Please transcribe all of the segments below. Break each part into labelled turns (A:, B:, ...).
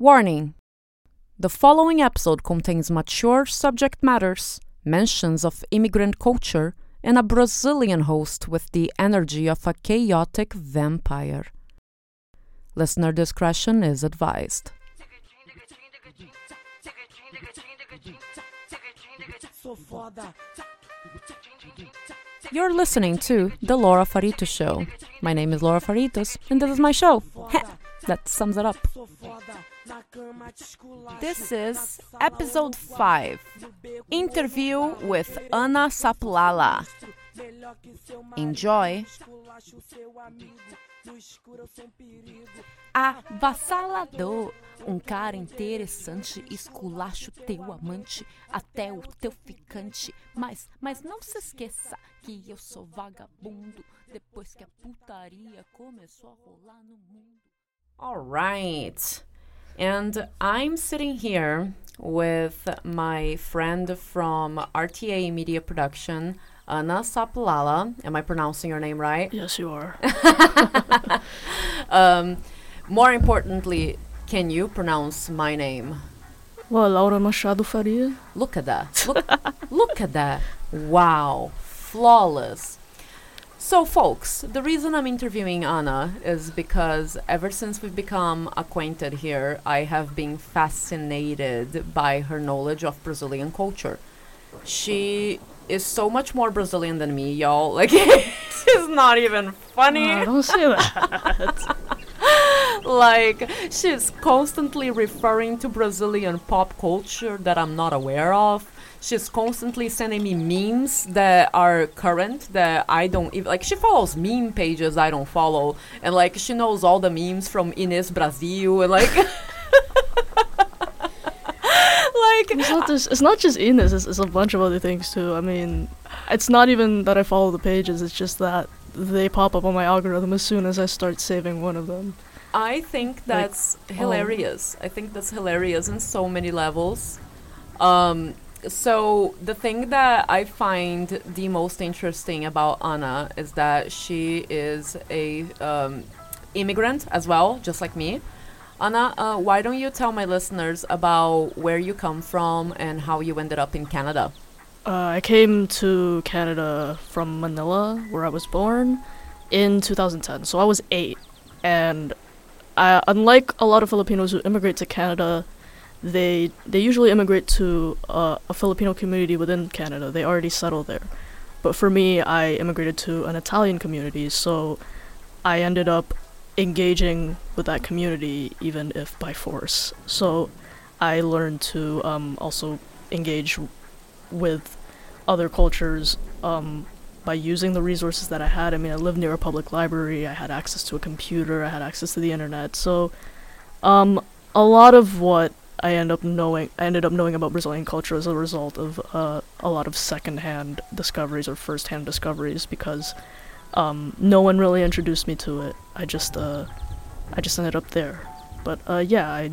A: Warning The following episode contains mature subject matters, mentions of immigrant culture, and a Brazilian host with the energy of a chaotic vampire. Listener discretion is advised. You're listening to The Laura Farito Show. My name is Laura Faritos, and this is my show. that sums it up. This is episode 5 Interview with Ana Sapulala. Enjoy. Avassalador. Um cara interessante, esculacho teu amante, até o teu ficante. Mas, mas não se esqueça que eu sou vagabundo, depois que a putaria começou a rolar no mundo. All right. And I'm sitting here with my friend from RTA Media Production, Ana Saplala. Am I pronouncing your name right?
B: Yes, you are.
A: um, more importantly, can you pronounce my name?
B: Well, Laura Machado Faria.
A: Look at that. Look, look at that. Wow. Flawless. So, folks, the reason I'm interviewing Ana is because ever since we've become acquainted here, I have been fascinated by her knowledge of Brazilian culture. She is so much more Brazilian than me, y'all. Like, it's not even funny.
B: No, don't say that.
A: like she's constantly referring to Brazilian pop culture that I'm not aware of. She's constantly sending me memes that are current that I don't even like. She follows meme pages I don't follow, and like she knows all the memes from Ines Brasil and like. like
B: it's not just it's not just Ines. It's, it's a bunch of other things too. I mean, it's not even that I follow the pages. It's just that they pop up on my algorithm as soon as I start saving one of them.
A: I think that's like, hilarious. Oh. I think that's hilarious in so many levels. Um, so the thing that I find the most interesting about Ana is that she is a um, immigrant as well, just like me. Ana, uh, why don't you tell my listeners about where you come from and how you ended up in Canada?
B: Uh, I came to Canada from Manila, where I was born, in 2010. So I was eight, and I, unlike a lot of Filipinos who immigrate to Canada, they they usually immigrate to uh, a Filipino community within Canada. They already settle there. But for me, I immigrated to an Italian community, so I ended up engaging with that community, even if by force. So I learned to um, also engage with other cultures um, by using the resources that I had. I mean, I lived near a public library. I had access to a computer. I had access to the internet. So, um, a lot of what I end up knowing, I ended up knowing about Brazilian culture as a result of uh, a lot of secondhand discoveries or firsthand discoveries because um, no one really introduced me to it. I just, uh, I just ended up there. But uh, yeah, I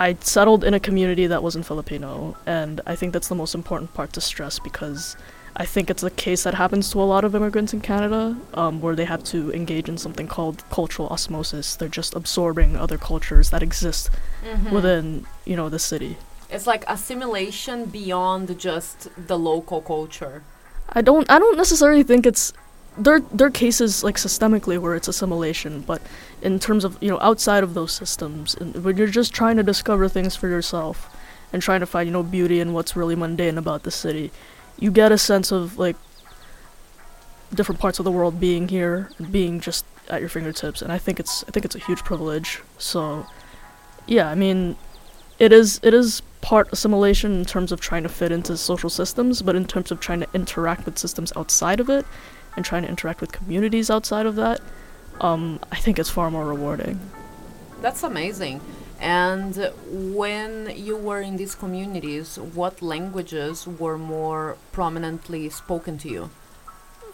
B: I settled in a community that wasn't Filipino, and I think that's the most important part to stress because I think it's a case that happens to a lot of immigrants in Canada, um, where they have to engage in something called cultural osmosis. They're just absorbing other cultures that exist mm-hmm. within, you know, the city.
A: It's like assimilation beyond just the local culture.
B: I don't. I don't necessarily think it's. There, there are cases like systemically where it's assimilation, but in terms of you know outside of those systems, and when you're just trying to discover things for yourself, and trying to find you know beauty in what's really mundane about the city, you get a sense of like different parts of the world being here and being just at your fingertips and I think it's I think it's a huge privilege. So yeah, I mean it is it is part assimilation in terms of trying to fit into social systems, but in terms of trying to interact with systems outside of it and trying to interact with communities outside of that, um, I think it's far more rewarding.
A: That's amazing. And when you were in these communities, what languages were more prominently spoken to you?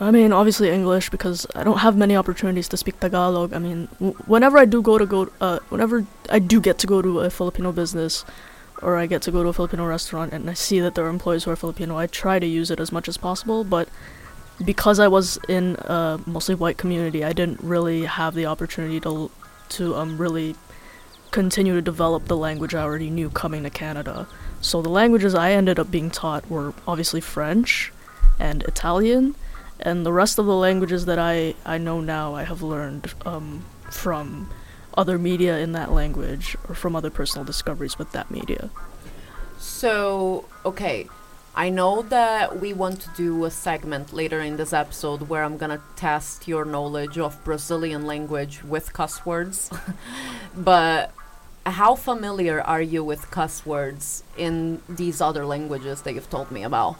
B: I mean, obviously English because I don't have many opportunities to speak Tagalog. I mean, w- whenever I do go to go, uh, whenever I do get to go to a Filipino business, or I get to go to a Filipino restaurant and I see that there are employees who are Filipino, I try to use it as much as possible. But because I was in a mostly white community, I didn't really have the opportunity to to um really continue to develop the language I already knew coming to Canada. So the languages I ended up being taught were obviously French and Italian, and the rest of the languages that I, I know now I have learned um, from other media in that language or from other personal discoveries with that media.
A: So, okay, I know that we want to do a segment later in this episode where I'm gonna test your knowledge of Brazilian language with cuss words. but how familiar are you with cuss words in these other languages that you've told me about?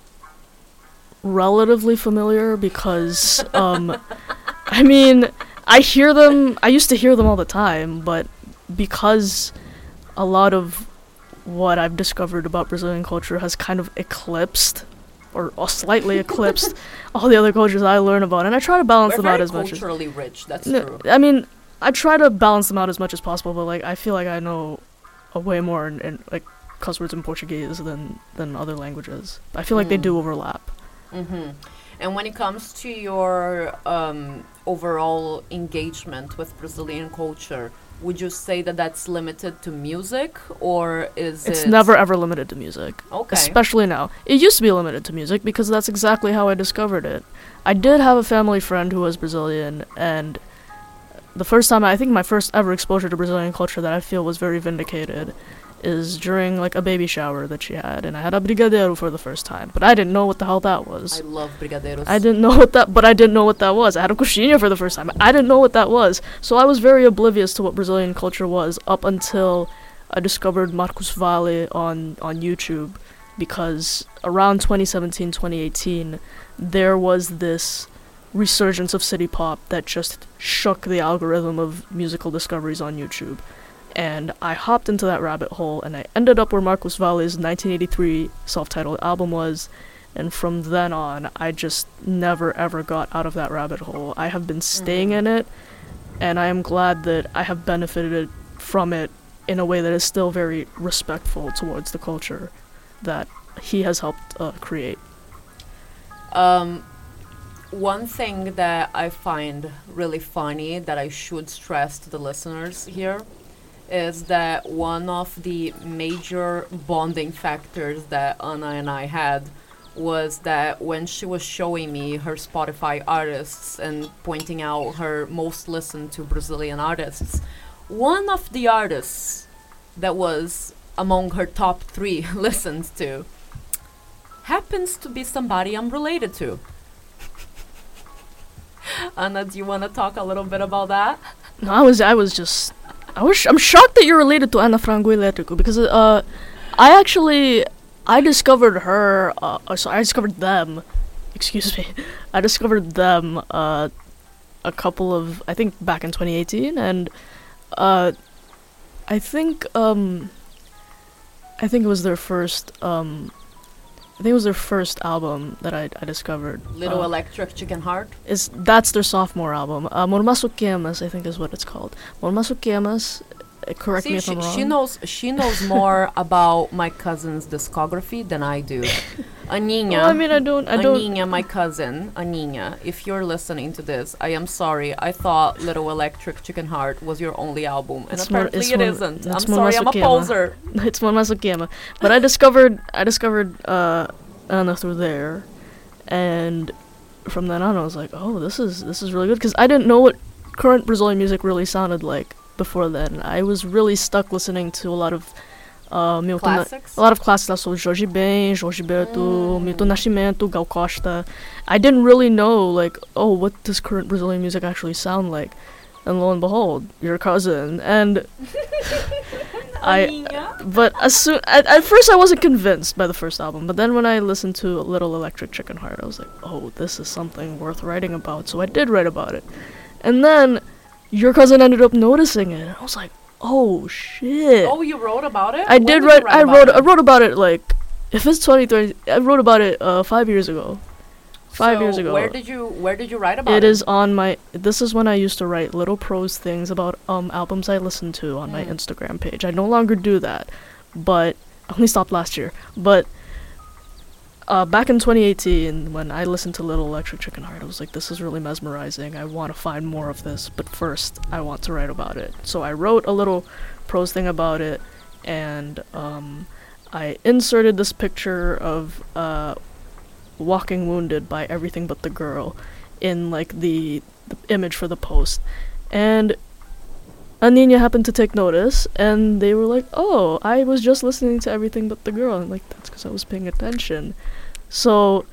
B: Relatively familiar because, um, I mean, I hear them. I used to hear them all the time, but because a lot of what I've discovered about Brazilian culture has kind of eclipsed or, or slightly eclipsed all the other cultures I learn about, and I try to balance
A: We're
B: them out as much as.
A: culturally rich. That's
B: No,
A: true.
B: I mean, I try to balance them out as much as possible, but like I feel like I know a way more in, in like cuss words in Portuguese than than other languages. I feel like they
A: Mm.
B: do overlap.
A: hmm And when it comes to your um, overall engagement with Brazilian culture, would you say that that's limited to music, or is
B: It's
A: it
B: never ever limited to music.
A: okay?
B: Especially now. It used to be limited to music because that's exactly how I discovered it. I did have a family friend who was Brazilian, and the first time I think my first ever exposure to Brazilian culture that I feel was very vindicated is during like a baby shower that she had, and I had a brigadeiro for the first time, but I didn't know what the hell that was.
A: I love brigadeiros.
B: I didn't know what that, but I didn't know what that was. I had a coxinha for the first time. I didn't know what that was. So I was very oblivious to what Brazilian culture was up until I discovered Marcos Valle on on YouTube because around 2017, 2018, there was this resurgence of city pop that just shook the algorithm of musical discoveries on YouTube. And I hopped into that rabbit hole and I ended up where Marcos Valle's 1983 self-titled album was and from then on i just never ever got out of that rabbit hole i have been staying
A: Mhm.
B: in it and i am glad that i have benefited from it in a way that is still very respectful towards the culture that he has helped uh, create
A: Um, one thing that I find really funny that I should stress to the listeners here is that one of the major bonding factors that Ana and I had was that when she was showing me her Spotify artists and pointing out her most listened to Brazilian artists, one of the artists that was among her top three listens to happens to be somebody I'm related to. Ana, do you want to talk a little bit about that?
B: no, i was i was just i was i'm shocked that you're related to Ana Frango Elétrico because uh i actually i discovered her uh uh, so i discovered them excuse me i discovered them uh a couple of i think back in 2018 and uh i think um i think it was their first um i think it was their first album that i, I discovered.
A: Little
B: uh,
A: Electric Chicken Heart.
B: is that's their sophomore album. Uh Mormaço Kemas i think is what it's called. Mormaço Kemas correct me
A: See,
B: if
A: she,
B: i'm wrong
A: she knows she knows more about my cousin's discography than I do. Aninha,
B: Well, I mean, I don't, I don't.
A: Aninha, my cousin, Aninha, if you're listening to this, I am sorry. I thought Little Electric Chicken Heart was your only album, and
B: It's more-
A: apparently
B: it's
A: it
B: more-
A: isn't. I'm sorry, I'm a poser.
B: it's Mormaço Queima, but I discovered, I discovered uh, Ana through there, and from then on, I was like, oh, this is this is really good because I didn't know what current Brazilian music really sounded like before then. I was really stuck listening to a lot of uh, Milton.
A: Classics.
B: A lot of classics, so Jorge Ben, Jorge Berto,
A: Mm.
B: Milton Nascimento, Gal Costa. I didn't really know, like, oh, what does current Brazilian music actually sound like? And lo and behold, your cousin. And I, but as soon, at, at first I wasn't convinced by the first album, but then when I listened to Little Electric Chicken Heart, I was like, oh, this is something worth writing about. So I did write about it. And then your cousin ended up noticing it. And I was like, oh shit.
A: Oh, you wrote about it?
B: I
A: When
B: did
A: you
B: write. I wrote.
A: it?
B: I wrote about it like, if it's 2030, I wrote about it uh, five years ago. Five years ago.
A: Where did you Where did you write about
B: It
A: it?
B: is on my. This is when I used to write little prose things about um albums I listened to on my
A: Mm.
B: Instagram page. I no longer do that, but I only stopped last year. But uh, back in 2018, when I listened to Little Electric Chicken Heart, I was like, this is really mesmerizing. I want to find more of this, but first, I want to write about it. So I wrote a little prose thing about it, and um, I inserted this picture of uh, Walking Wounded by Everything But the Girl in like the, the image for the post. And Aninha happened to take notice, and they were like, "Oh, I was just listening to everything but the girl." And like, that's because I was paying attention. So,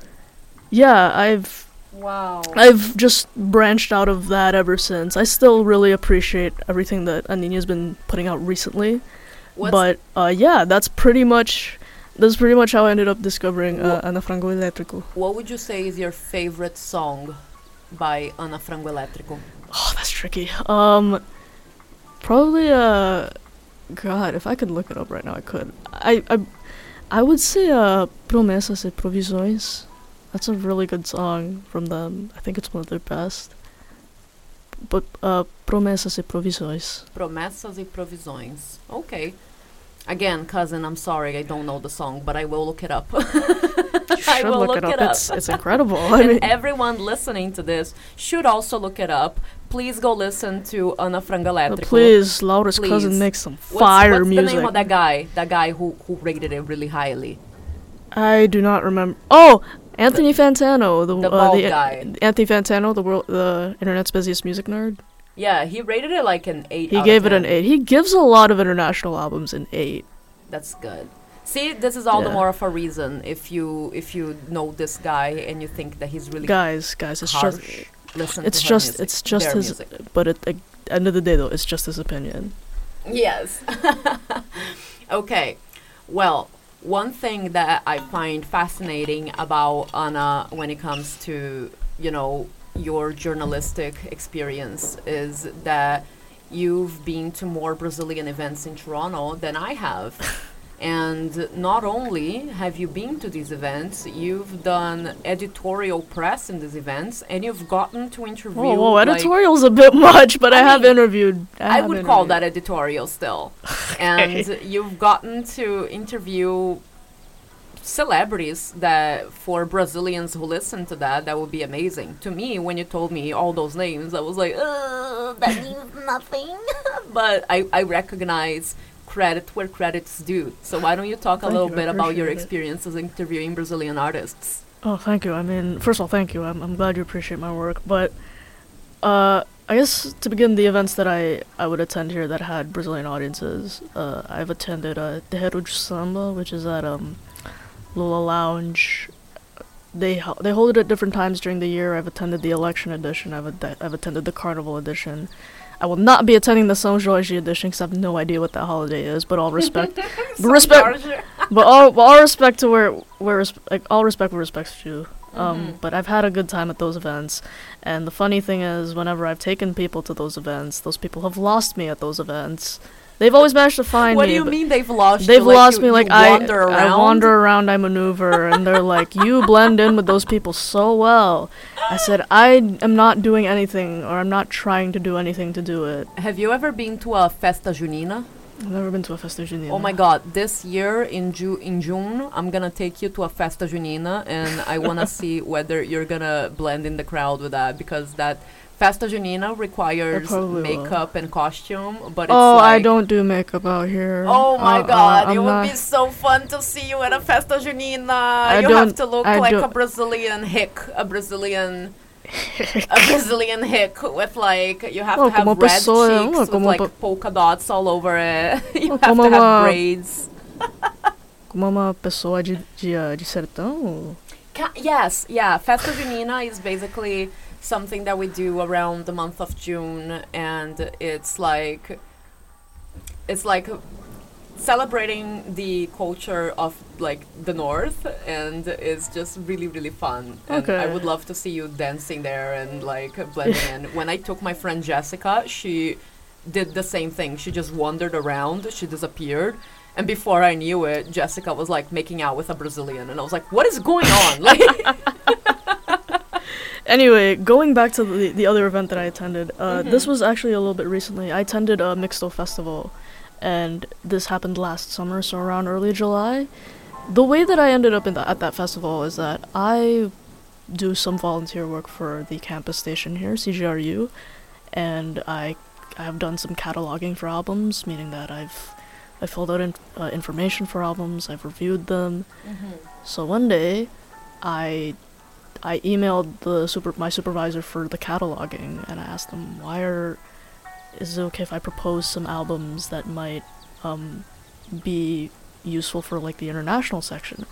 B: yeah, I've
A: Wow.
B: I've just branched out of that ever since. I still really appreciate everything that Aninha's been putting out recently,
A: What's,
B: but uh, yeah, that's pretty much that's pretty much how I ended up discovering uh, Ana Frango Elétrico.
A: what would you say is your favorite song by Ana Frango Elétrico?
B: Oh, that's tricky. Um, probably uh, God, if I could look it up right now, I could. I I, I would say uh, Promessas e Provisões. That's a really good song from them. I think it's one of their best. But uh, Promessas e Provisões.
A: Promessas e Provisões. Okay. Again, cousin, I'm sorry, I don't know the song, but I will look it up.
B: You
A: I
B: should
A: will
B: look,
A: look
B: it up.
A: it up.
B: It's it's incredible. I
A: and
B: mean,
A: everyone listening to this should also look it up. Please go listen to Ana
B: but
A: Elétrico.
B: please, Laura's
A: Please.
B: cousin makes some
A: What's,
B: fire
A: what's
B: music.
A: the name of that guy? That guy who, who rated it really highly.
B: I do not remember. Oh, Anthony Fantano, the,
A: The
B: uh,
A: bald
B: the
A: guy.
B: Anthony Fantano, the world, the internet's busiest music nerd.
A: Yeah, he rated it like an 8
B: He gave it an eight. He gives a lot of international albums an eight.
A: That's good. See, this is all the more of a reason if you if you know this guy and you think that he's really
B: Guys, guys, it's
A: harsh.
B: just,
A: listen
B: it's just,
A: music,
B: it's just his.
A: music.
B: But at the end of the day, though, it's just his opinion.
A: Yes. okay. Well, one thing that I find fascinating about Ana when it comes to, you know, your journalistic experience is that you've been to more Brazilian events in Toronto than I have. And not only have you been to these events, you've done editorial press in these events, and you've gotten to interview.
B: Whoa, whoa,
A: like,
B: editorial's a bit much, but I,
A: I
B: have interviewed. I,
A: I
B: have
A: would call that editorial still. And you've gotten to interview celebrities that for Brazilians who listen to that, that would be amazing. To me, when you told me all those names, I was like, that means nothing. but I, I recognize credit where credit's due. So why don't you talk a little
B: you,
A: bit about your
B: appreciate it.
A: experiences interviewing Brazilian artists?
B: Oh, thank you. I mean, first of all, thank you. I'm, I'm glad you appreciate my work. But uh, I guess to begin, the events that I, I would attend here that had Brazilian audiences, uh, I've attended uh, Terreiro de Samba, which is at um, Lula Lounge. They ho- they hold it at different times during the year. I've attended the election edition. I've ad- I've attended the carnival edition. I will not be attending the Jorge edition because I have no idea what that holiday is. But all respect, but respect, but all, but all respect to where where res- like all respect where respect's due. Um,
A: Mhm.
B: but I've had a good time at those events, and the funny thing is, whenever I've taken people to those events, those people have lost me at those events. They've always managed to find
A: What
B: me.
A: do you mean they've lost you.
B: They've
A: you? Like
B: lost
A: you-
B: me. Like I,
A: wander around?
B: I wander around, I maneuver, and they're like, "You blend in with those people so well." I said, "I am not doing anything, or I'm not trying to do anything to do it."
A: Have you ever been to a festa junina?
B: I've never been to a festa junina.
A: Oh my god, this year in Ju- in June, I'm gonna take you to a festa junina and I wanna see whether you're gonna blend in the crowd with that because that festa junina requires
B: will.
A: makeup and costume, but it's
B: Oh, I don't do makeup out here.
A: Oh my
B: Uh-uh,
A: god, it would be so fun to see you at a festa junina.
B: I
A: you have to look
B: I
A: like a Brazilian hick, a Brazilian a Brazilian hick with like you have
B: Oh,
A: to have red
B: pessoa,
A: cheeks
B: oh,
A: with like polka dots all over it. you
B: Oh,
A: have to have braids.
B: Como uma pessoa de, de, uh, de sertão.
A: Ca- yes, yeah. Festa Junina is basically something that we do around the month of June, and it's like it's like celebrating the culture of like the north, and it's just really really fun. And I would love to see you dancing there and like blending in. When I took my friend Jessica, she did the same thing. She just wandered around. She disappeared. And before I knew it, Jessica was like making out with a Brazilian, and I was like, "What is going on?" Like,
B: Anyway, going back to the, the other event that I attended, uh, this
A: Mhm.
B: was actually a little bit recently. I attended a Mixto festival, and this happened last summer, so around early July. the way that I ended up in the, at that festival is that I do some volunteer work for the campus station here, CJRU, and I I have done some cataloging for albums, meaning that I've I filled out in, uh, information for albums, I've reviewed them. So one day, I I emailed the super my supervisor for the cataloging, and I asked them why are is it okay if I propose some albums that might um, be useful for like the international section?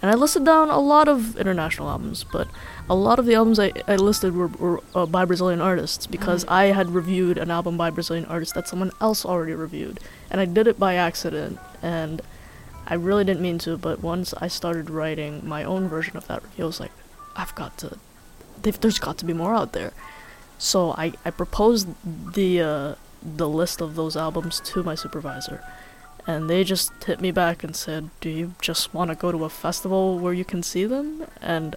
B: And I listed down a lot of international albums, but a lot of the albums I, I listed were, were uh, by Brazilian artists because I had reviewed an album by Brazilian artist that someone else already reviewed. And I did it by accident, and I really didn't mean to, but once I started writing my own version of that review, I was like, I've got to, there's got to be more out there. So I, I proposed the, uh, the list of those albums to my supervisor and they just hit me back and said, "Do you just want to go to a festival where you can see them?" And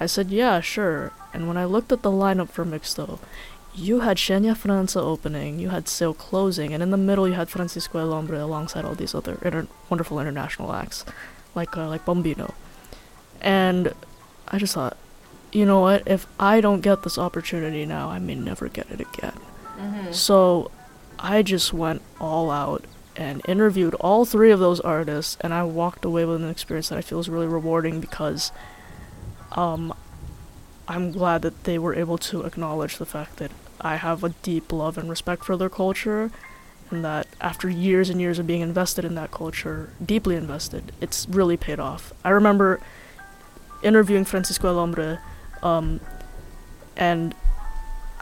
B: I said, "Yeah, sure." And when I looked at the lineup for Mixto, you had Xenia França opening, you had Seu closing, and in the middle you had Francisco El Hombre alongside all these other inter- wonderful international acts, like uh, like Bombino. And I just thought, you know what? If I don't get this opportunity now, I may never get it again. So I just went all out and interviewed all three of those artists, and I walked away with an experience that I feel is really rewarding because um, I'm glad that they were able to acknowledge the fact that I have a deep love and respect for their culture, and that after years and years of being invested in that culture, deeply invested, it's really paid off. I remember interviewing Francisco El um, and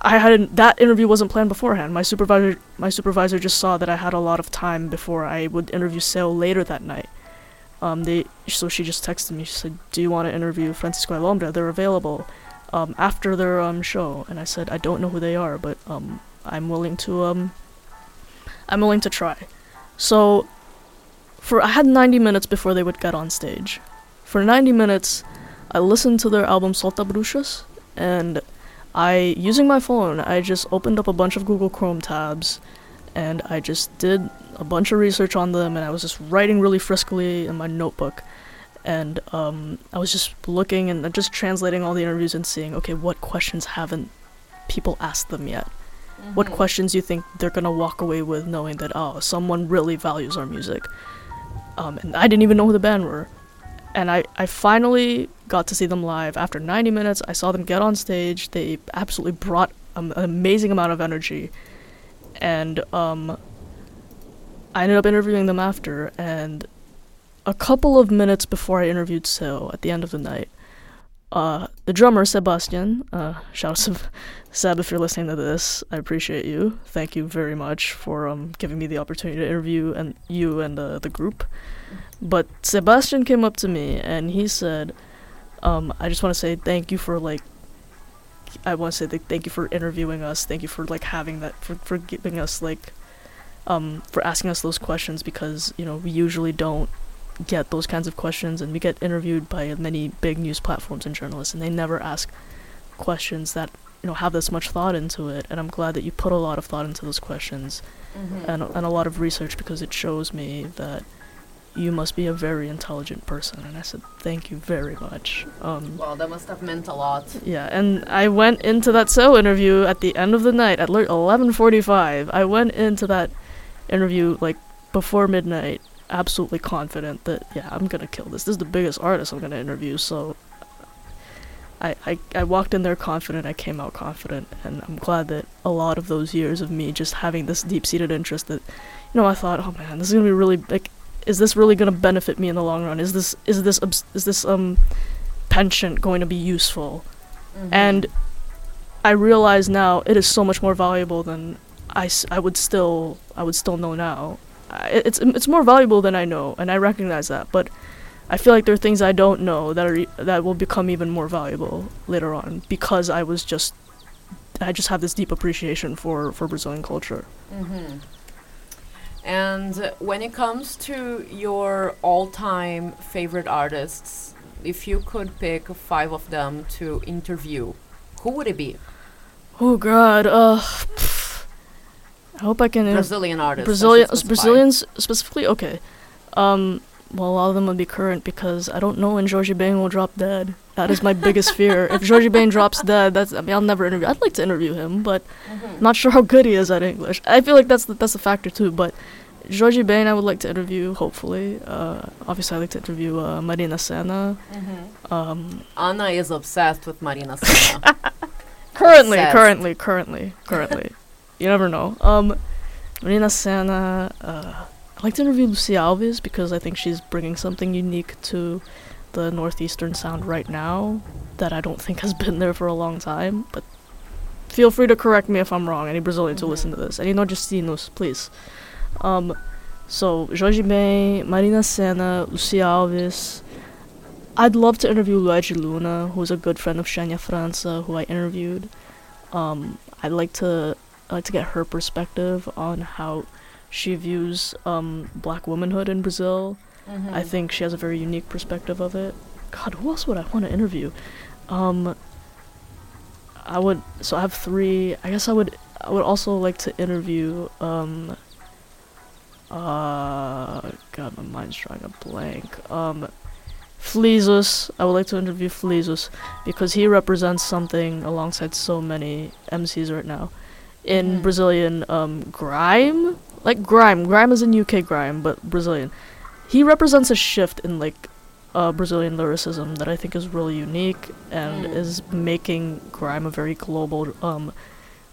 B: I hadn't. That interview wasn't planned beforehand. My supervisor, my supervisor, just saw that I had a lot of time before I would interview Sale later that night. Um, they so she just texted me. She said, "Do you want to interview Francisco El? They're available um, after their um show." And I said, "I don't know who they are, but um, I'm willing to um, I'm willing to try." So, for I had 90 minutes before they would get on stage. For 90 minutes, I listened to their album Soltasbruxa, and I, using my phone, I just opened up a bunch of Google Chrome tabs and I just did a bunch of research on them and I was just writing really friskily in my notebook. And um, I was just looking and just translating all the interviews and seeing, okay, what questions haven't people asked them yet? What questions do you think they're gonna walk away with knowing that, oh, someone really values our music? Um, and I didn't even know who the band were and I, I finally got to see them live. After 90 minutes i saw them get on stage. They absolutely brought an amazing amount of energy. And um, i ended up interviewing them after. And a couple of minutes before i interviewed so at the end of the night uh, the drummer sebastian uh, shout out seb if you're listening to this i appreciate you. Thank you very much for um, giving me the opportunity to interview and you and uh, the group but Sebastian came up to me and he said, um, "I just want to say thank you for like, I want to say thank you for interviewing us. Thank you for like having that for for giving us like, um, for asking us those questions because you know we usually don't get those kinds of questions and we get interviewed by many big news platforms and journalists and they never ask questions that you know have this much thought into it and I'm glad that you put a lot of thought into those questions and and a lot of research because it shows me that." You must be a very intelligent person. And I said, thank you very much. Um,
A: Well, that must have meant a lot.
B: yeah, and I went into that So interview at the end of the night at 11:45. I went into that interview like before midnight, absolutely confident that yeah, I'm gonna kill this. This is the biggest artist I'm gonna interview. So I, I I walked in there confident. I came out confident, and I'm glad that a lot of those years of me just having this deep-seated interest that, you know, I thought, oh man, this is gonna be really like is this really going to benefit me in the long run? Is this is this is this um penchant going to be useful? And I realize now it is so much more valuable than I, s- I would still I would still know now. I, it's it's more valuable than I know, and I recognize that. But I feel like there are things I don't know that are e- that will become even more valuable later on because I was just I just have this deep appreciation for for Brazilian culture.
A: Mm-hmm. And when it comes to your all-time favorite artists, if you could pick five of them to interview, who would it be?
B: Oh God, uh, pff. I hope I can.
A: Brazilian artists.
B: Brazilian. Brazilians specifically. Okay, um, well, a lot of them would be current because I don't know when Jorge Ben will drop dead. That is my biggest fear. If Jorge Ben drops dead, that's I mean I'll never interview. I'd like to interview him, but
A: Mm-hmm.
B: not sure how good he is at English. I feel like that's the, that's a factor too. But Jorge Ben, I would like to interview. Hopefully, uh, obviously, I'd like to interview uh, Marina Sena.
A: Mm-hmm.
B: Um,
A: Ana is obsessed with Marina Sena.
B: currently,
A: Obsessed.
B: currently, currently, currently. you never know. Um, Marina Sena. Uh, I'd like to interview Lucy Alves because I think she's bringing something unique to the northeastern sound right now that I don't think has been there for a long time. But feel free to correct me if I'm wrong. Any Brazilians who
A: Mhm.
B: listen to this, any nordestinos, please. Um, so Jorge Ben, Marina Sena, Lucy Alves. I'd love to interview Luedji Luna, who's a good friend of Xenia França, who I interviewed. Um, I'd like to I'd like to get her perspective on how she views um, black womanhood in Brazil.
A: Mm-hmm.
B: I think she has a very unique perspective of it. God, who else would I want to interview? Um, I would. So I have three. I guess I would. I would also like to interview. Um, uh, God, my mind's drawing a blank. Um, Fleezus. I would like to interview Fleezus because he represents something alongside so many MCs right now in
A: Mhm.
B: Brazilian um, grime. Like grime. Grime is in UK grime, but Brazilian. He represents a shift in like uh, Brazilian lyricism that I think is really unique and
A: Mm.
B: is making grime a very global um,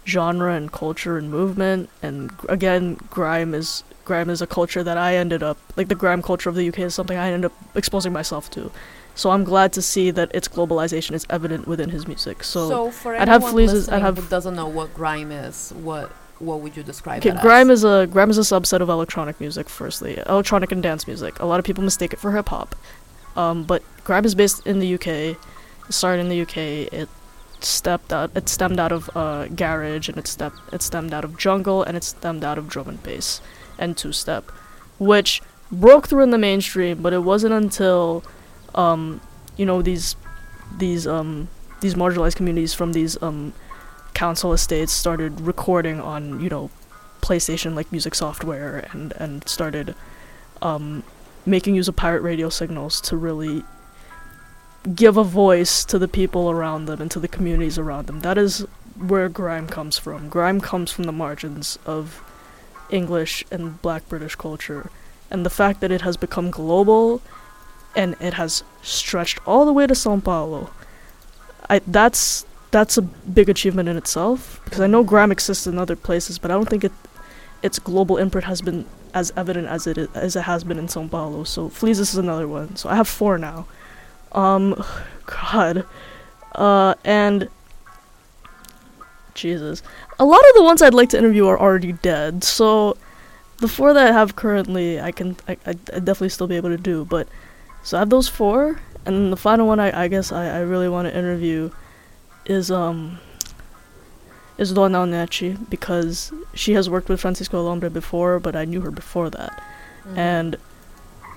B: genre and culture and movement. And again, grime is grime is a culture that I ended up like the grime culture of the UK is something I ended up exposing myself to. So I'm glad to see that its globalization is evident within his music. So,
A: for
B: I'd have Fleezus- I'd have-
A: who doesn't know what grime is, what what would you describe
B: okay,
A: it
B: grime
A: as?
B: is a grime is a subset of electronic music. Firstly, electronic and dance music. A lot of people mistake it for hip hop, um, but grime is based in the UK. It started in the UK. It stepped out. It stemmed out of uh, garage, and it stepped. It stemmed out of jungle, and it stemmed out of drum and bass and two step, which broke through in the mainstream. But it wasn't until, um, you know, these these um these marginalized communities from these um council estates started recording on you know PlayStation like music software and and started um, making use of pirate radio signals to really give a voice to the people around them and to the communities around them. That is where grime comes from. Grime comes from the margins of English and Black British culture, and the fact that it has become global and it has stretched all the way to São Paulo. I that's that's a big achievement in itself because I know grime exists in other places, but I don't think it its global imprint has been as evident as it i- as it has been in São Paulo. So Fleas is another one. So I have four now. Um, God, uh, and Jesus, a lot of the ones I'd like to interview are already dead. So the four that I have currently, I can I I I'd definitely still be able to do. But so I have those four, and the final one I I guess I I really want to interview is um is Dona Onete because she has worked with Francisco El Hombre before, but I knew her before that,
A: Mhm.
B: and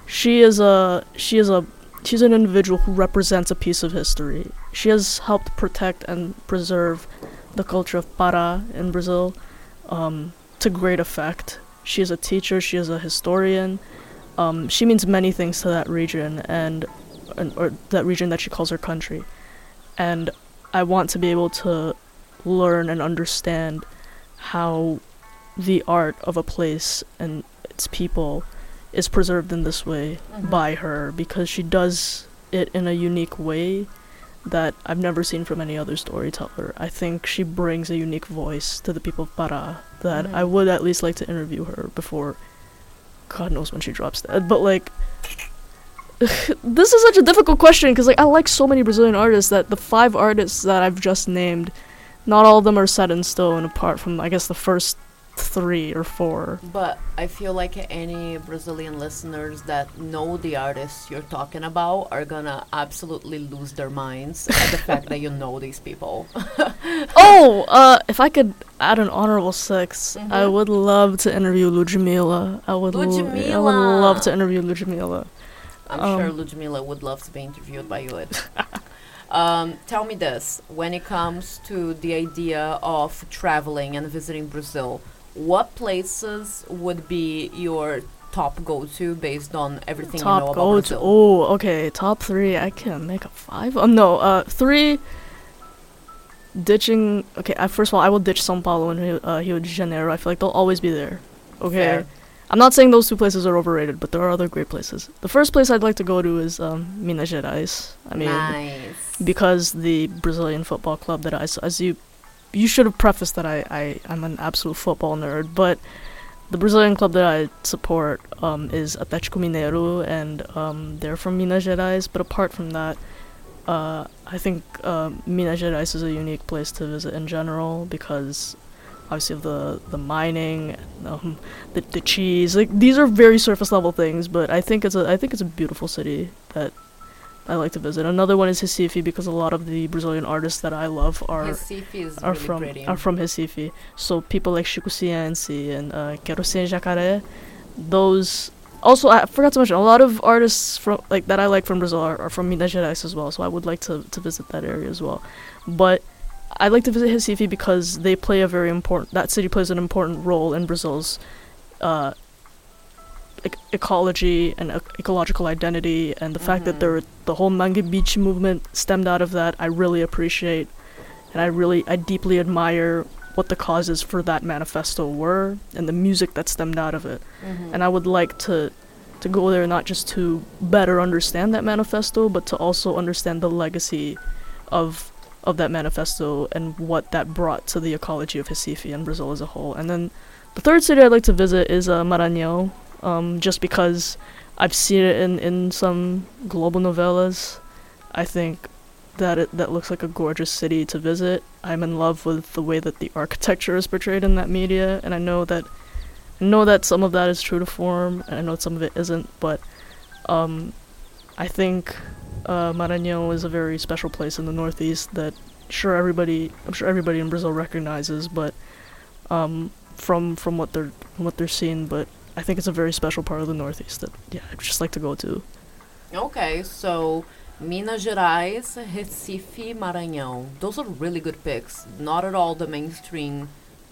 B: she is a she is a she's an individual who represents a piece of history. She has helped protect and preserve the culture of Para in Brazil um, to great effect. She is a teacher. She is a historian. Um, she means many things to that region and, and or that region that she calls her country, and I want to be able to learn and understand how the art of a place and its people is preserved in this way
A: Mhm.
B: by her because she does it in a unique way that I've never seen from any other storyteller. I think she brings a unique voice to the people of Para that I
A: Mhm.
B: would at least like to interview her before God knows when she drops dead. But like this is such a difficult question because like I like so many Brazilian artists that the five artists that I've just named, not all of them are set in stone apart from I guess the first three or four.
A: But I feel like any Brazilian listeners that know the artists you're talking about are gonna absolutely lose their minds at the fact that you know these people.
B: oh, uh, if I could add an honorable 6 I
A: Mhm.
B: would love to interview Ludmilla. I would, l- I would love to interview Ludmilla.
A: I'm
B: Um,
A: sure Ludmilla would love to be interviewed by you. um, tell me this: when it comes to the idea of traveling and visiting Brazil, what places would be your top go to based on everything you know about
B: go to.
A: Brazil?
B: Oh, okay. Top three. I can make a five. Oh no. Uh, three. Ditching. Okay. I, first of all, I will ditch São Paulo and Rio, uh, Rio de Janeiro. I feel like they'll always be there. Okay.
A: Fair.
B: I'm not saying those two places are overrated, but there are other great places. The first place I'd like to go to is um, Minas Gerais. I mean,
A: nice.
B: because the Brazilian football club that I, as you, you should have prefaced that I, I, I'm an absolute football nerd, but the Brazilian club that I support um, is Atlético Mineiro, and um, they're from Minas Gerais. But apart from that, uh, I think uh, Minas Gerais is a unique place to visit in general because obviously of the the mining, um, the the cheese. Like these are very surface level things, but I think it's a I think it's a beautiful city that I like to visit. Another one is Recife because a lot of the Brazilian artists that I love are are
A: really
B: from
A: pretty.
B: are from Recife. So people like Chico Science and uh, Querosene Jacaré, those. Also, I forgot to mention a lot of artists from like that I like from Brazil are, are from Minas Gerais as well. So I would like to to visit that area as well. But I like to visit Recife because they play a very important. That city plays an important role in Brazil's. Uh, ec- ecology and ec- ecological identity and the fact that
A: Mhm.
B: there the whole Mangue Beat movement stemmed out of that I really appreciate and I really I deeply admire what the causes for that manifesto were and the music that stemmed out of it.
A: Mhm.
B: And I would like to to go there not just to better understand that manifesto, but to also understand the legacy of of that manifesto and what that brought to the ecology of Recife and Brazil as a whole. And then the third city I'd like to visit is uh, Maranhão, um, just because I've seen it in, in some global novellas. I think that it that looks like a gorgeous city to visit. I'm in love with the way that the architecture is portrayed in that media, and I know that I know that some of that is true to form, and I know some of it isn't. But um, I think uh, Maranhão is a very special place in the Northeast that sure everybody I'm sure everybody in Brazil recognizes, but um, from from what they're from what they're seeing, but I think it's a very special part of the Northeast that yeah I'd just like to go to.
A: Okay, so Minas Gerais, Recife, Maranhão. Those are really good picks. Not at all the mainstream,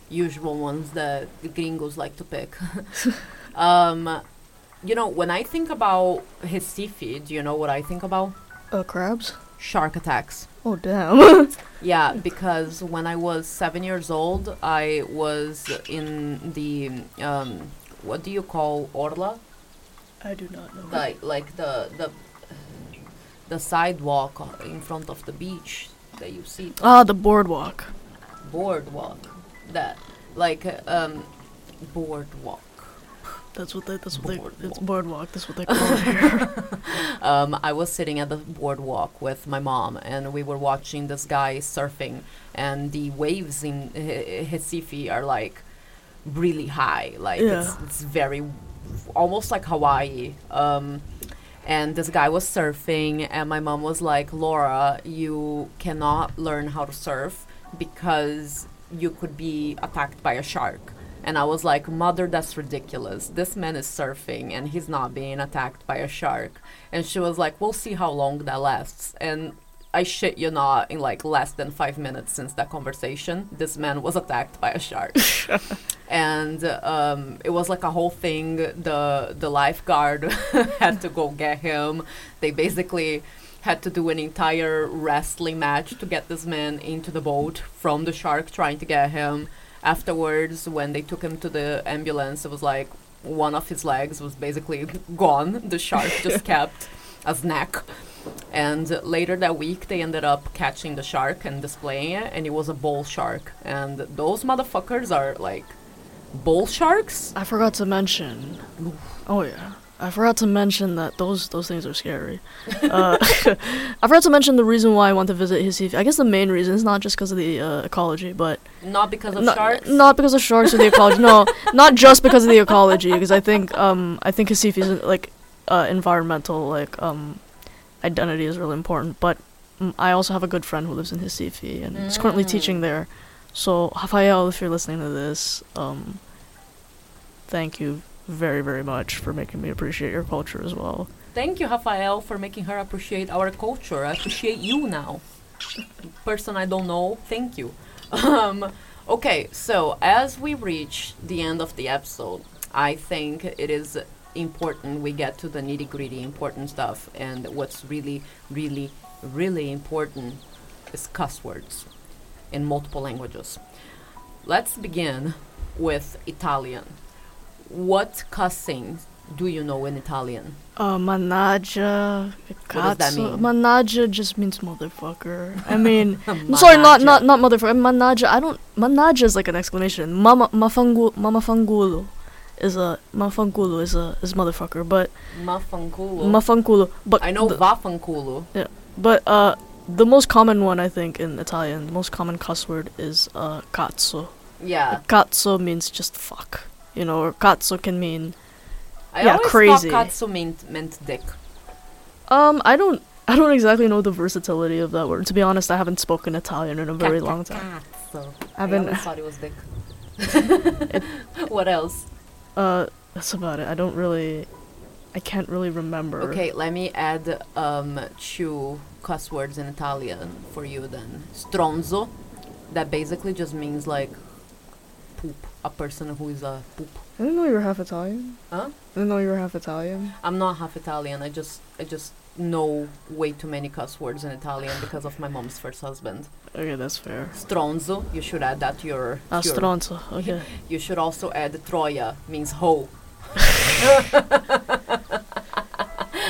A: usual ones that the gringos like to pick. um, you know, when I think about Recife, do you know what I think about?
B: Uh, crabs?
A: Shark attacks.
B: Oh damn!
A: Yeah, because when I was seven years old, I was in the um, what do you call orla?
B: I do not know.
A: like like the the the sidewalk in front of the beach that you see
B: Ah, the boardwalk.
A: boardwalk that like um boardwalk
B: That's what they. That's what they. It's
A: Boardwalk.
B: boardwalk. That's what they call it here.
A: um i was sitting at the boardwalk with my mom and we were watching this guy surfing and the waves in H- Recife are like really high like it's, it's very almost like hawaii um and this guy was surfing and my mom was like laura you cannot learn how to surf because you could be attacked by a shark and i was like mother that's ridiculous this man is surfing and he's not being attacked by a shark and she was like we'll see how long that lasts and I shit you not, in like less than five minutes since that conversation, this man was attacked by a shark. and um, it was like a whole thing. The the lifeguard had to go get him. They basically had to do an entire wrestling match to get this man into the boat from the shark trying to get him. Afterwards, when they took him to the ambulance, it was like one of his legs was basically gone. The shark just kept a snack. And later that week, they ended up catching the shark and displaying it, and it was a bull shark. And those motherfuckers are like bull sharks.
B: I forgot to mention. Oh yeah, I forgot to mention that those those things are scary. Uh, I forgot to mention the reason why I want to visit Recife. I guess the main reason is not just because of the uh, ecology, but
A: Not because of
B: not,
A: sharks.
B: not because of sharks or the ecology. no, not just because of the ecology. Because I think um I think Recife is like uh, environmental like um identity is really important. But mm, I also have a good friend who lives in Recife and is currently
A: Mm.
B: teaching there. So Rafael, if you're listening to this, um, thank you very very much for making me appreciate your culture as well.
A: Thank you, Rafael, for making her appreciate our culture. I appreciate you now. Person I don't know, thank you. Um, okay, so as we reach the end of the episode, I think it is important, we get to the nitty gritty important stuff. And what's really, really, really important is cuss words in multiple languages. Let's begin with Italian. What cussing do you know in Italian?
B: Uh, manaja,
A: does
B: cazzo. just means motherfucker. I mean, sorry, not not not motherfucker. Manaja. I don't. Manaja is like an exclamation. Mama mafangu mama is a mafangulo is a is motherfucker. But
A: Mafanculo.
B: mafangulo. But
A: I know
B: the-
A: vafanculo.
B: but uh, the most common one I think in Italian, the most common cuss word is uh cazzo.
A: Yeah.
B: Cazzo means just fuck. You know, or cazzo can mean
A: I
B: Yeah,
A: always
B: crazy.
A: thought cazzo meant, meant dick.
B: Um, I don't, I don't exactly know the versatility of that word. To be honest, I haven't spoken Italian in a very long time.
A: Cazzo.
B: I've
A: I
B: been,
A: thought it was dick. what else?
B: uh, that's about it. I don't really, I can't really remember.
A: Okay, let me add um, two cuss words in Italian for you then. Stronzo, that basically just means like poop. A person who is a poop.
B: I didn't know you were half Italian.
A: Huh?
B: I didn't know you were half Italian.
A: I'm not half Italian. I just I just know way too many cuss words in Italian because of my mom's first husband.
B: Okay, that's fair.
A: Stronzo, you should add that to your.
B: Ah,
A: your-
B: stronzo. Okay.
A: You should also add Troia, means hoe.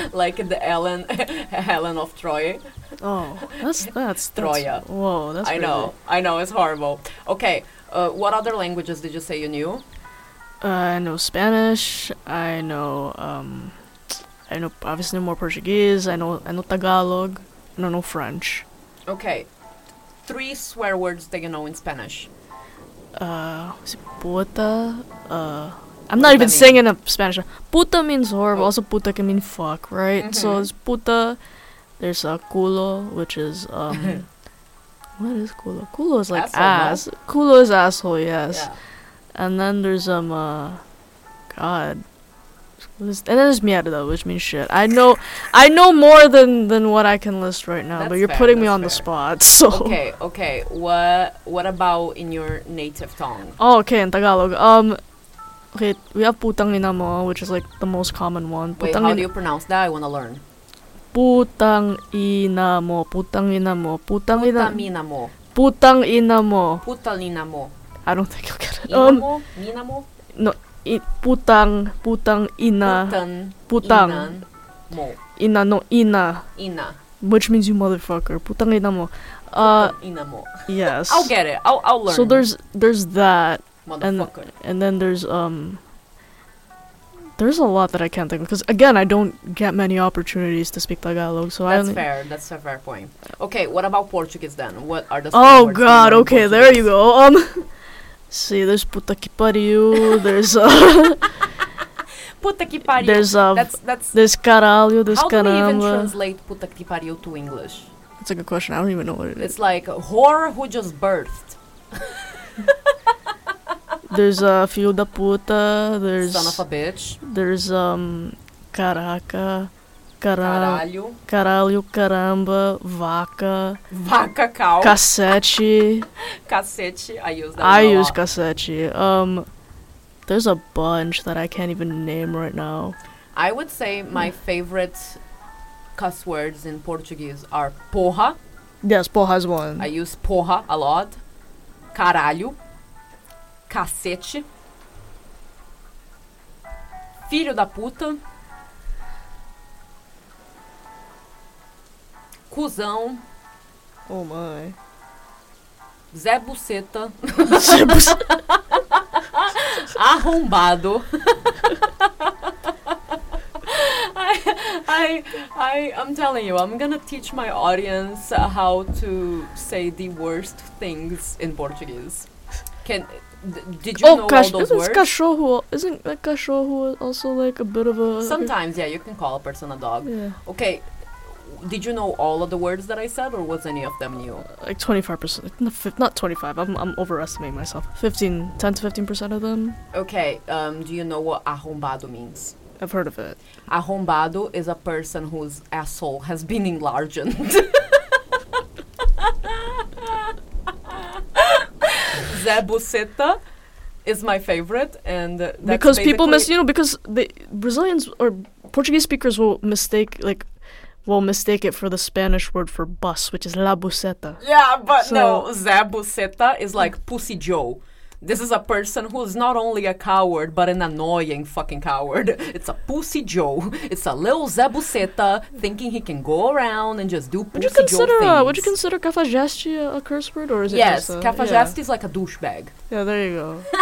A: like the Ellen, Helen of Troy.
B: Oh, that's that's, that's
A: Troia.
B: Whoa, that's
A: I know, I know, it's horrible. Okay, uh, what other languages did you say you knew?
B: Uh, I know Spanish. I know um, I know obviously more Portuguese. I know I know Tagalog. I don't know French.
A: Okay, three swear words that you know in Spanish.
B: uh, is it puta? Uh, I'm not even
A: that
B: saying in Spanish. Puta means whore, but
A: Oh.
B: also puta can mean fuck, right? So
A: Mhm.
B: it's puta. There's a culo, which is um, what is culo? Culo is like
A: Asshole, no?
B: ass. Culo is asshole, yes.
A: Yeah.
B: And then there's um, uh, God. And then there's mierda, which means shit. I know, I know more than than what I can list right now. but you're
A: fair,
B: putting me
A: that's
B: on the spot, so.
A: Okay, okay. What what about in your native tongue?
B: Oh, okay, in Tagalog. Um, okay, we have putang ina mo, which is like the most common one.
A: Wait,
B: Putang
A: how do you pronounce that? I want to learn.
B: Putang ina mo, putang ina mo, putang ina,
A: Putamina mo.
B: putang ina mo.
A: Putalina mo.
B: I don't think you'll get it. Ina Um,
A: Inamo? Minamo?
B: i- putang, putang ina,
A: Putan.
B: putang,
A: Inan mo.
B: ina no ina,
A: Ina.
B: which means you motherfucker. Putang ina mo. Uh,
A: Putan ina mo.
B: yes.
A: I'll get it. I'll, I'll learn.
B: So there's there's that, and
A: Motherfucker.
B: and then there's um. There's a lot that I can't think of because again I don't get many opportunities to speak Tagalog, so I
A: That's fair. That's a fair point. Okay, what about Portuguese then? What are the
B: Oh God! Okay, there you go. Um, see, there's puta que pariu. There's uh,
A: Puta que pariu.
B: there's uh,
A: that's that's.
B: there's caralho. There's
A: How do we even translate puta que pariu to English?
B: That's a good question. I don't even know what it is.
A: It's like whore who just birthed.
B: There's uh, filho da puta. There's
A: Son of a bitch.
B: there's um, caraca, cara,
A: Caralho.
B: caralho, caramba, vaca,
A: Vaca cal.
B: cacete.
A: Cacete. I use that
B: I use
A: lot.
B: cacete. Um, there's a bunch that I can't even name right now.
A: I would say my favorite cuss words in Portuguese are porra.
B: Yes, Paul has one.
A: I use porra a lot. Caralho. Cacete. Filho da puta. Cusão.
B: oh my.
A: Zé Buceta. Arrombado. I, I, I, I'm telling you, I'm gonna teach my audience how to say the worst things in Portuguese. Can, did you
B: oh,
A: know
B: cash-
A: all those
B: isn't
A: words?
B: cachorro? Isn't like cachorro also like a bit of a
A: Sometimes, yeah, you can call a person a dog.
B: Yeah,
A: Okay, did you know all of the words that I said, or was any of them new?
B: like twenty five percent. Not twenty five. I'm I'm overestimating myself. 15, 10 to fifteen percent of them.
A: Okay, um, do you know what arrombado means?
B: I've heard of it.
A: Arrombado is a person whose asshole has been enlarged. Zé Buceta is my favorite, and that's
B: because people miss you know because the Brazilians or Portuguese speakers will mistake like will mistake it for the Spanish word for bus, which is la buceta.
A: Yeah, but
B: So-
A: no, Zé Buceta is like Pussy Joe. This is a person who's not only a coward, but an annoying fucking coward. It's a Pussy Joe. It's a little Zé Buceta thinking he can go around and just do
B: Would you
A: Pussy
B: consider
A: Joe
B: uh,
A: things.
B: would you consider cafajeste a, a curse word or is it
A: Yes, Cafajeste is like a douchebag.
B: Yeah. yeah, there you go.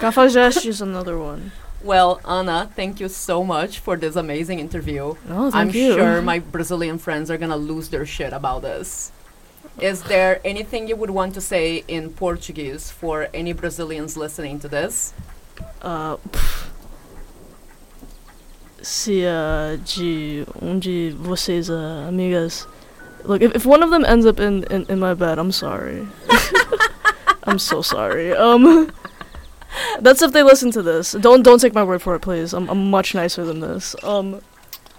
B: cafajeste is another one.
A: Well, Ana, thank you so much for this amazing interview.
B: Oh,
A: I'm
B: you.
A: sure my Brazilian friends are gonna lose their shit about this. Is there anything you would want to say in Portuguese for any Brazilians listening to this?
B: Uh, se uh, de um de vocês uh, amigas. Look, if, if one of them ends up in, in, in my bed, I'm sorry. I'm so sorry. Um, that's if they listen to this. Don't don't take my word for it, please. I'm I'm much nicer than this. Um,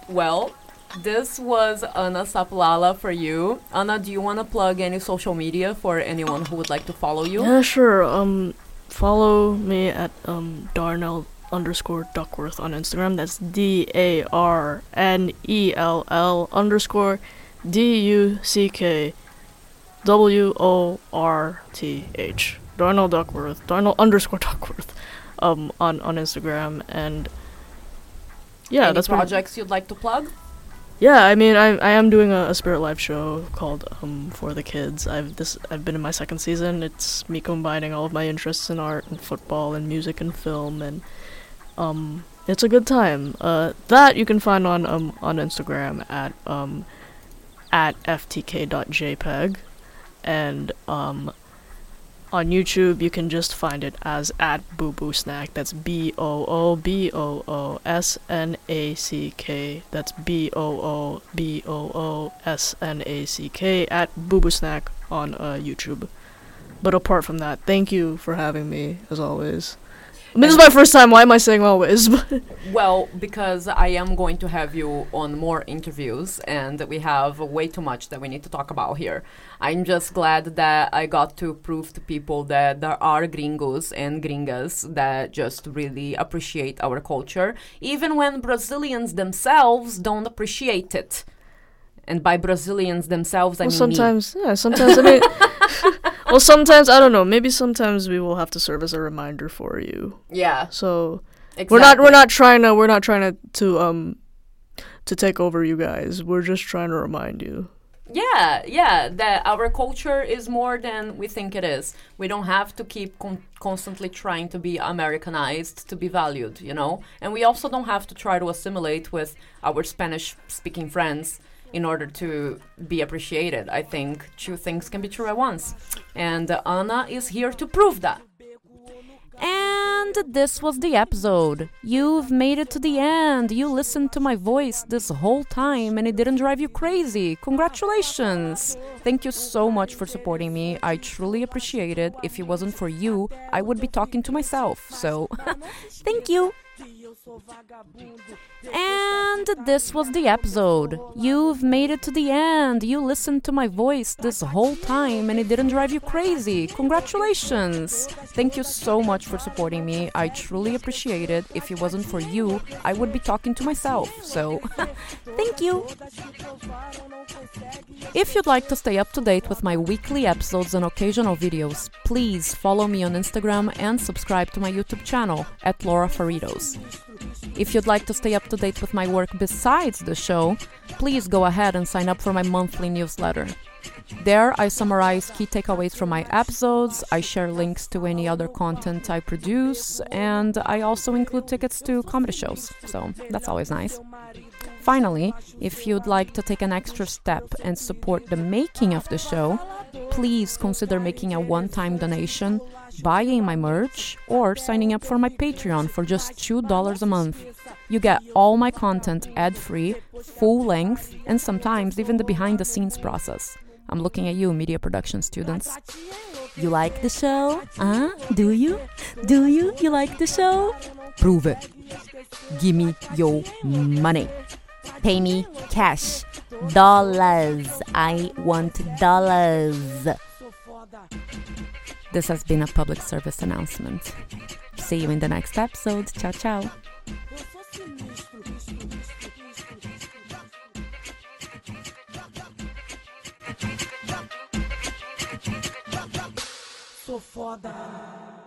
A: Well, this was Ana Saplala for you. Ana, do you want to plug any social media for anyone who would like to follow you?
B: yeah, sure. Um, follow me at um Darnell underscore Duckworth on Instagram. That's D A R N E L L underscore D U C K W O R T H. Darnell Duckworth. Darnell underscore Duckworth. Um, on on Instagram and yeah,
A: any
B: that's
A: projects you'd like to plug?
B: Yeah, I mean, I I am doing a, a Spirit Live show called um for the kids. I've this I've been in my second season. It's me combining all of my interests in art and football and music and film and um it's a good time. Uh, that you can find on um on Instagram at um at ftk.jpg and um on YouTube you can just find it as at Boo Boo Snack. That's B O O B O O S N A C K. That's B O O B O O S N A C K at Boo Boo Snack on uh, YouTube. But apart from that, thank you for having me as always. I mean, this is my first time. Why am I saying always?
A: Well, because I am going to have you on more interviews, and we have way too much that we need to talk about here. I'm just glad that I got to prove to people that there are gringos and gringas that just really appreciate our culture, even when Brazilians themselves don't appreciate it. And by Brazilians themselves, I
B: well,
A: mean me.
B: sometimes, yeah, sometimes I mean, well, sometimes I don't know. Maybe sometimes we will have to serve as a reminder for you.
A: Yeah,
B: So
A: exactly.
B: we're not we're not trying to we're not trying to to um to take over you guys. We're just trying to remind you.
A: Yeah, yeah, that our culture is more than we think it is. We don't have to keep con- constantly trying to be Americanized to be valued, you know? And we also don't have to try to assimilate with our Spanish speaking friends in order to be appreciated. I think two things can be true at once. And Ana is here to prove that. And this was the episode. You've made it to the end. You listened to my voice this whole time and it didn't drive you crazy. Congratulations! Thank you so much for supporting me. I truly appreciate it. If it wasn't for you, I would be talking to myself. So, thank you. And this was the episode. You've made it to the end. You listened to my voice this whole time and it didn't drive you crazy. Congratulations! Thank you so much for supporting me. I truly appreciate it. If it wasn't for you, I would be talking to myself. So, thank you. If you'd like to stay up to date with my weekly episodes and occasional videos, please follow me on Instagram and subscribe to my YouTube channel at Laura Faritos. If you'd like to stay up to date with my work besides the show, please go ahead and sign up for my monthly newsletter. There, I summarize key takeaways from my episodes, I share links to any other content I produce, and I also include tickets to comedy shows, so that's always nice. Finally, if you'd like to take an extra step and support the making of the show, please consider making a one time donation, buying my merch, or signing up for my Patreon for just $2 a month. You get all my content ad free, full length, and sometimes even the behind the scenes process. I'm looking at you, media production students. You like the show? Huh? Do you? Do you? You like the show? Prove it. Give me your money. Pay me cash. Dollars. I want dollars. This has been a public service announcement. See you in the next episode. Ciao, ciao.
C: Sou foda.